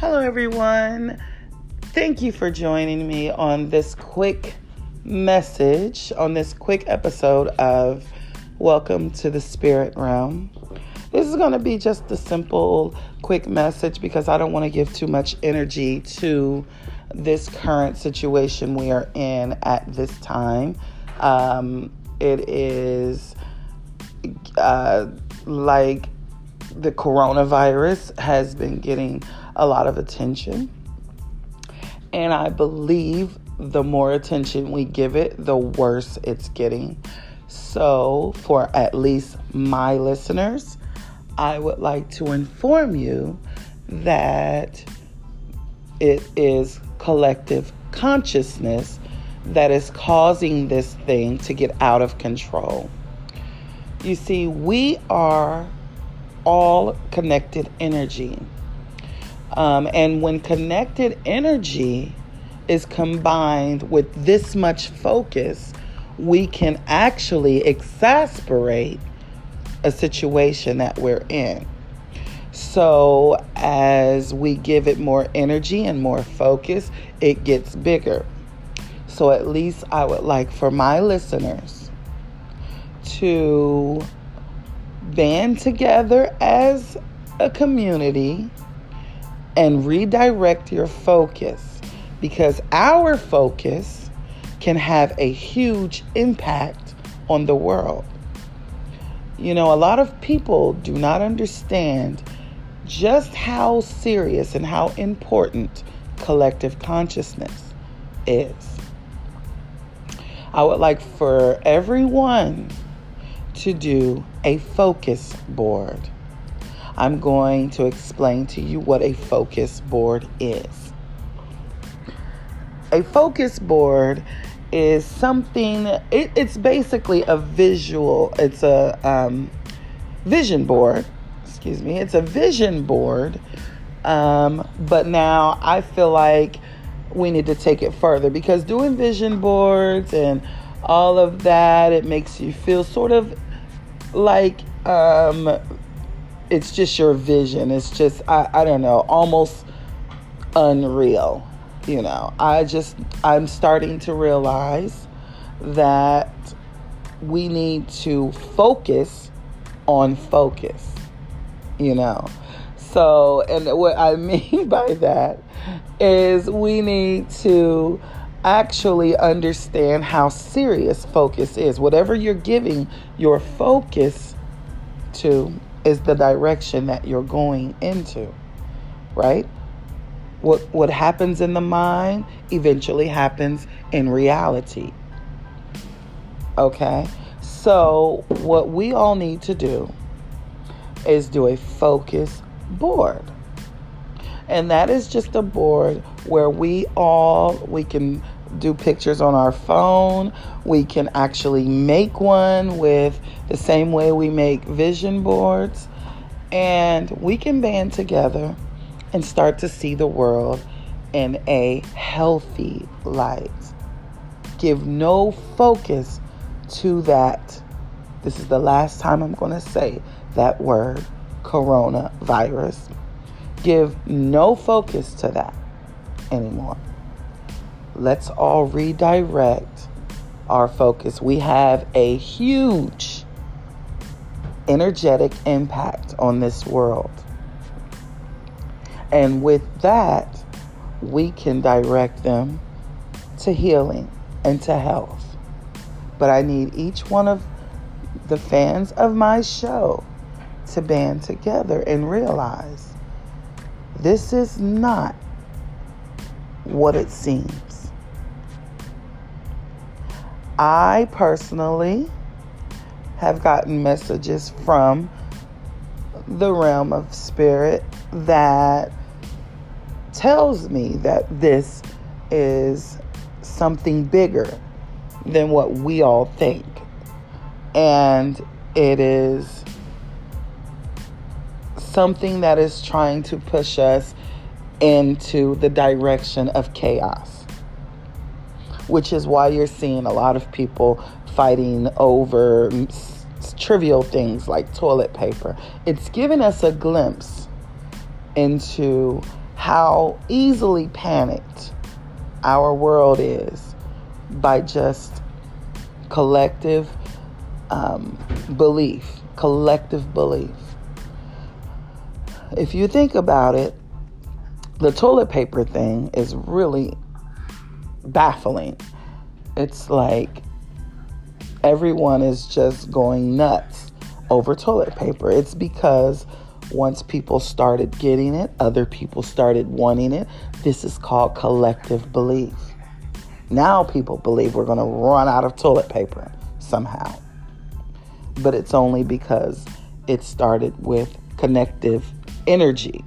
Hello, everyone. Thank you for joining me on this quick message, on this quick episode of Welcome to the Spirit Realm. This is going to be just a simple, quick message because I don't want to give too much energy to this current situation we are in at this time. Um, it is uh, like the coronavirus has been getting a lot of attention. And I believe the more attention we give it, the worse it's getting. So, for at least my listeners, I would like to inform you that it is collective consciousness that is causing this thing to get out of control. You see, we are all connected energy. Um, and when connected energy is combined with this much focus, we can actually exasperate a situation that we're in. So, as we give it more energy and more focus, it gets bigger. So, at least I would like for my listeners to band together as a community and redirect your focus because our focus can have a huge impact on the world. You know, a lot of people do not understand just how serious and how important collective consciousness is. I would like for everyone to do a focus board. I'm going to explain to you what a focus board is. A focus board is something, it, it's basically a visual, it's a um, vision board. Excuse me, it's a vision board. Um, but now I feel like we need to take it further because doing vision boards and all of that, it makes you feel sort of like um it's just your vision. It's just I, I don't know almost unreal you know. I just i'm starting to realize that we need to focus on focus you know. So and what i mean by that is we need to actually understand how serious focus is. Whatever you're giving your focus to is the direction that you're going into, right? What what happens in the mind eventually happens in reality. Okay? So, what we all need to do is do a focus board. And that is just a board where we all we can do pictures on our phone. We can actually make one with the same way we make vision boards. And we can band together and start to see the world in a healthy light. Give no focus to that. This is the last time I'm going to say that word coronavirus give no focus to that anymore. Let's all redirect our focus. We have a huge energetic impact on this world. And with that, we can direct them to healing and to health. But I need each one of the fans of my show to band together and realize this is not what it seems. I personally have gotten messages from the realm of spirit that tells me that this is something bigger than what we all think. And it is something that is trying to push us into the direction of chaos. Which is why you're seeing a lot of people fighting over trivial things like toilet paper. It's given us a glimpse into how easily panicked our world is by just collective um, belief, collective belief. If you think about it, the toilet paper thing is really baffling. It's like everyone is just going nuts over toilet paper. It's because once people started getting it, other people started wanting it. This is called collective belief. Now people believe we're going to run out of toilet paper somehow. But it's only because it started with connective energy.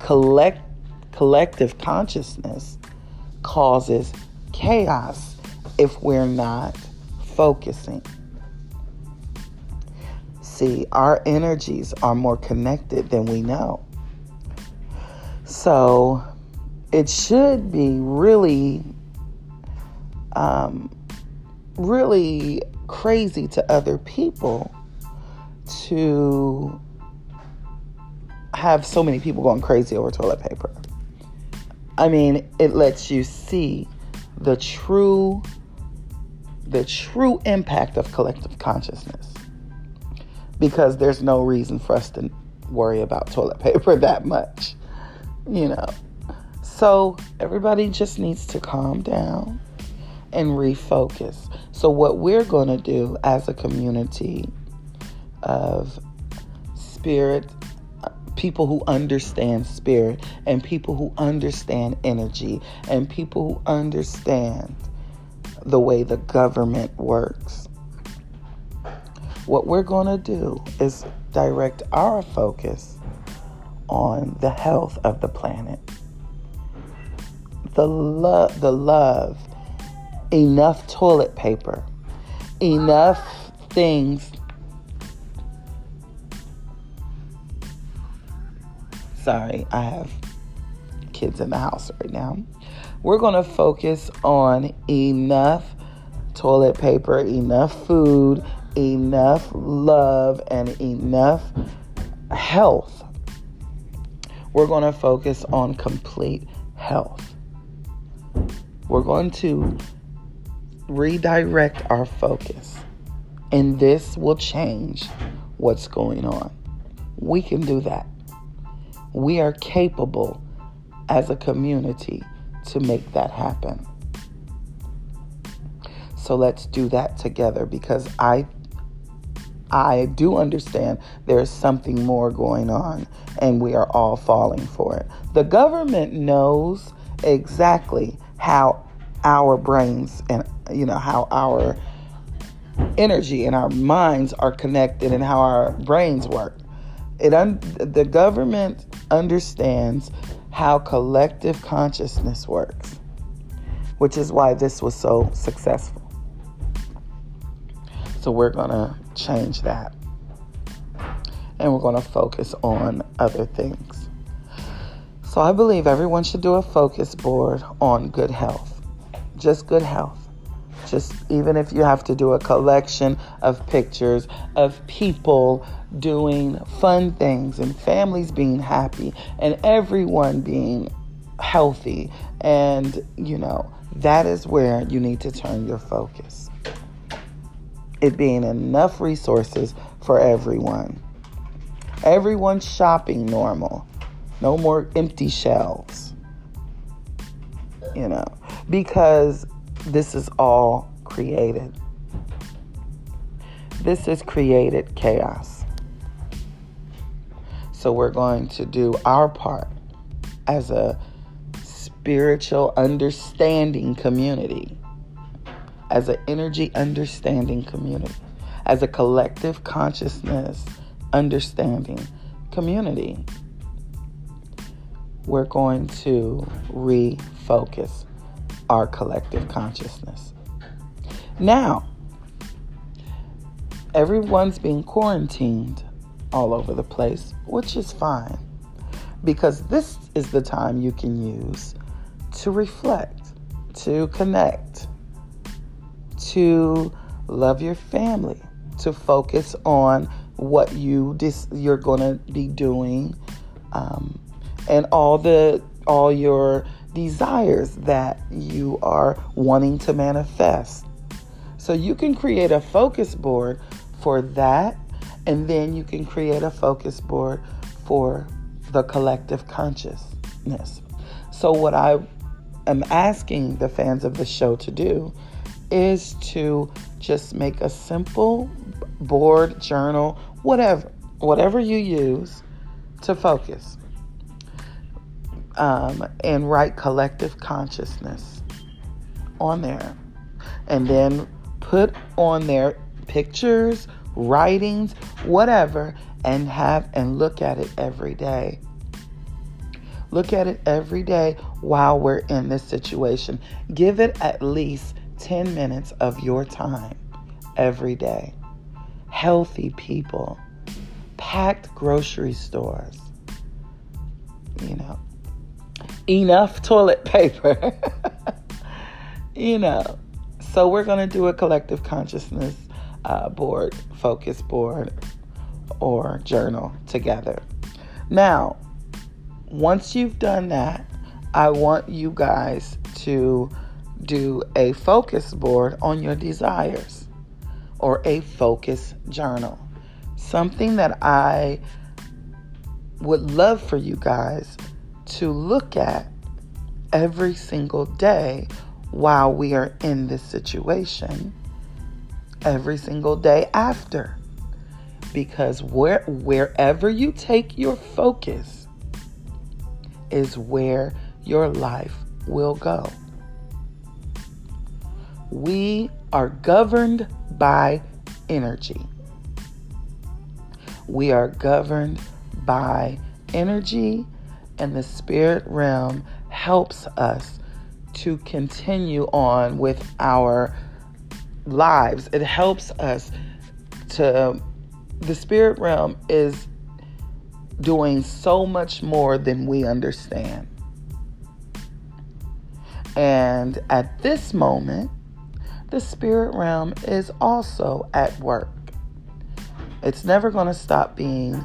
Collect collective consciousness causes chaos if we're not focusing. See, our energies are more connected than we know. So it should be really, um, really crazy to other people to have so many people going crazy over toilet paper. I mean, it lets you see the true the true impact of collective consciousness. Because there's no reason for us to worry about toilet paper that much, you know. So everybody just needs to calm down and refocus. So, what we're going to do as a community of spirit people who understand spirit and people who understand energy and people who understand the way the government works. What we're going to do is direct our focus on the health of the planet. The love, the love, enough toilet paper, enough things Sorry, I have kids in the house right now. We're going to focus on enough toilet paper, enough food, enough love, and enough health. We're going to focus on complete health. We're going to redirect our focus, and this will change what's going on. We can do that we are capable as a community to make that happen. So let's do that together because I I do understand there's something more going on and we are all falling for it. The government knows exactly how our brains and you know how our energy and our minds are connected and how our brains work. It un- the government understands how collective consciousness works, which is why this was so successful. So we're going to change that. And we're going to focus on other things. So I believe everyone should do a focus board on good health. Just good health. Just even if you have to do a collection of pictures of people doing fun things and families being happy and everyone being healthy. And, you know, that is where you need to turn your focus. It being enough resources for everyone. Everyone shopping normal. No more empty shelves. You know, because this is all created. This is created chaos. So we're going to do our part as a spiritual understanding community, as an energy understanding community, as a collective consciousness understanding community. We're going to refocus our collective consciousness. Now, everyone's being quarantined all over the place, which is fine because this is the time you can use to reflect, to connect, to love your family, to focus on what you dis- you're going to be doing um, and all the all your desires that you are wanting to manifest. So you can create a focus board for that, and then you can create a focus board for the collective consciousness. So, what I am asking the fans of the show to do is to just make a simple board, journal, whatever, whatever you use to focus um, and write collective consciousness on there. And then put on there pictures, writings, whatever, and have and look at it every day. Look at it every day while we're in this situation. Give it at least 10 minutes of your time every day. Healthy people, packed grocery stores, you know, enough toilet paper. you know, so we're going to do a collective consciousness uh, board, focus board, or journal together. Now, once you've done that, I want you guys to do a focus board on your desires or a focus journal. Something that I would love for you guys to look at every single day while we are in this situation, every single day after. Because where, wherever you take your focus is where your life will go. We are governed by energy. We are governed by energy and the spirit realm helps us to continue on with our lives. It helps us to, the spirit realm is doing so much more than we understand. And at this moment, the spirit realm is also at work. It's never going to stop being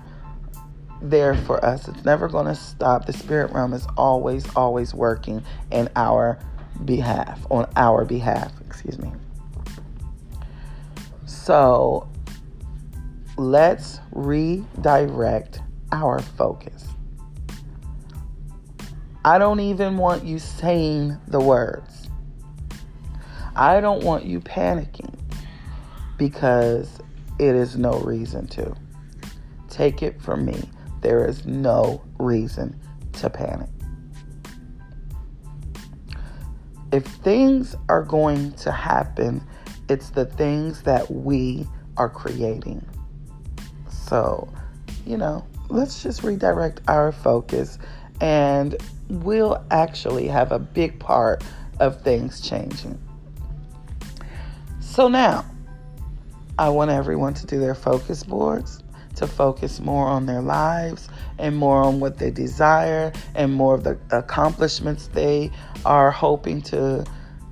there for us. It's never going to stop. The spirit realm is always, always working in our behalf, on our behalf, excuse me. So let's redirect our focus. I don't even want you saying the words. I don't want you panicking because it is no reason to. Take it from me there is no reason to panic. If things are going to happen, it's the things that we are creating. So, you know, let's just redirect our focus and we'll actually have a big part of things changing. So now, I want everyone to do their focus boards to focus more on their lives and more on what they desire and more of the accomplishments they are hoping to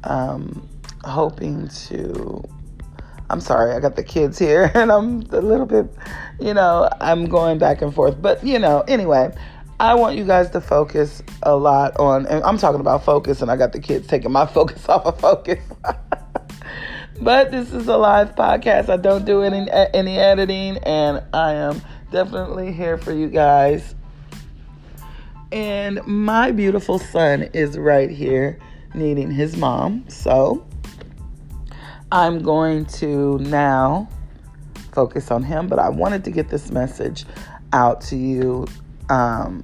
um, hoping to I'm sorry, I got the kids here and I'm a little bit, you know, I'm going back and forth. But, you know, anyway, I want you guys to focus a lot on, and I'm talking about focus, and I got the kids taking my focus off of focus. But this is a live podcast. I don't do any any editing, and I am definitely here for you guys. And my beautiful son is right here needing his mom. So I'm going to now focus on him, but I wanted to get this message out to you, um,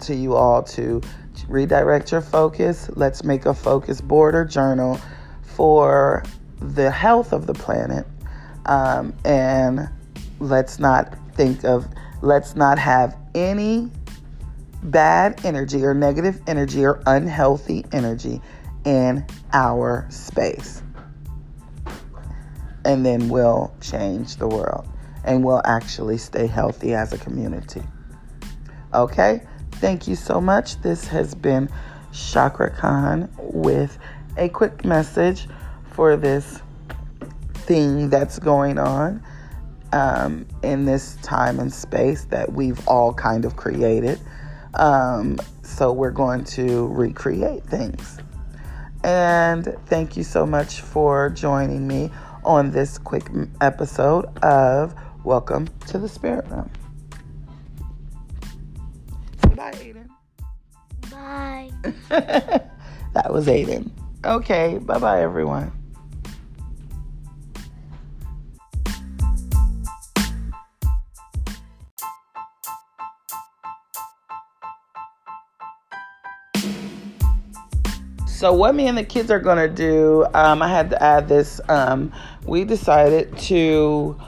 to you all to redirect your focus. Let's make a focus board or journal for the health of the planet. Um, and let's not think of, let's not have any bad energy or negative energy or unhealthy energy in our space. And then we'll change the world and we'll actually stay healthy as a community. Okay? Thank you so much. This has been Chakra Khan with a quick message for this thing that's going on um, in this time and space that we've all kind of created. Um, so we're going to recreate things. And thank you so much for joining me on this quick episode of Welcome to the Spirit Room. Say bye, Aiden. Bye. that was Aiden. Okay, bye bye, everyone. So what me and the kids are gonna do, um, I had to add this. Um, we decided to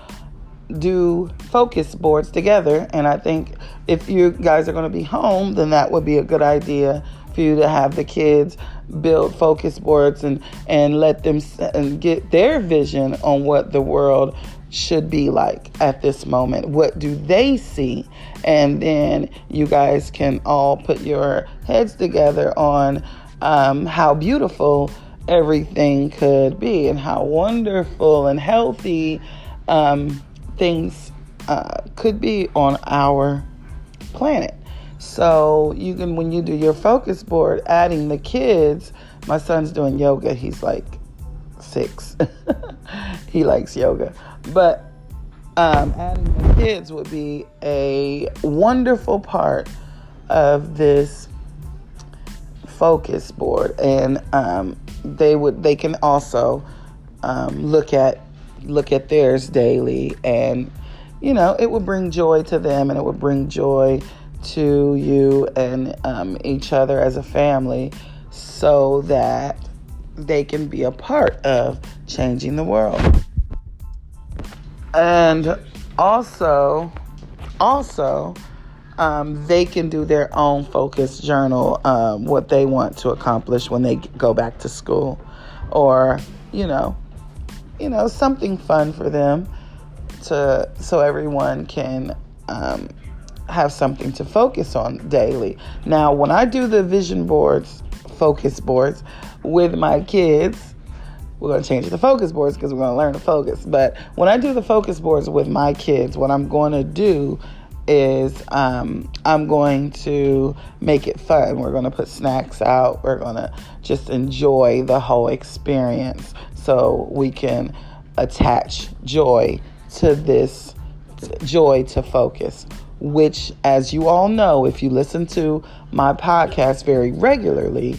do focus boards together, and I think if you guys are gonna be home, then that would be a good idea for you to have the kids build focus boards and and let them and get their vision on what the world should be like at this moment. What do they see? And then you guys can all put your heads together on um, how beautiful everything could be and how wonderful and healthy um, things uh, could be on our planet. So you can, when you do your focus board, adding the kids. My son's doing yoga. He's like six. he likes yoga, but um, adding the kids would be a wonderful part of this focus board, and um, they would they can also um, look at look at theirs daily, and you know it would bring joy to them, and it would bring joy to you and um, each other as a family, so that they can be a part of changing the world. And also, also, um, they can do their own focus journal, um, what they want to accomplish when they go back to school, or you know, you know, something fun for them to so everyone can um, have something to focus on daily. Now, when I do the vision boards, focus boards with my kids, we're going to change the focus boards because we're going to learn to focus. But when I do the focus boards with my kids, what I'm going to do is um, I'm going to make it fun. We're going to put snacks out. We're going to just enjoy the whole experience so we can attach joy to this, joy to focus, which, as you all know, if you listen to my podcast very regularly,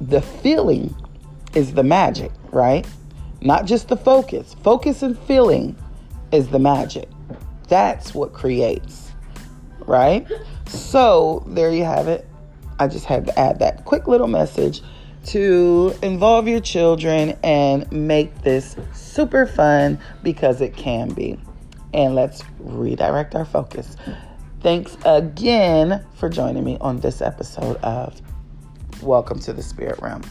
the feeling is the magic, right? Not just the focus. Focus and feeling is the magic. That's what creates, right? So there you have it. I just had to add that quick little message to involve your children and make this super fun because it can be. And let's redirect our focus. Thanks again for joining me on this episode of Welcome to the Spirit Realm.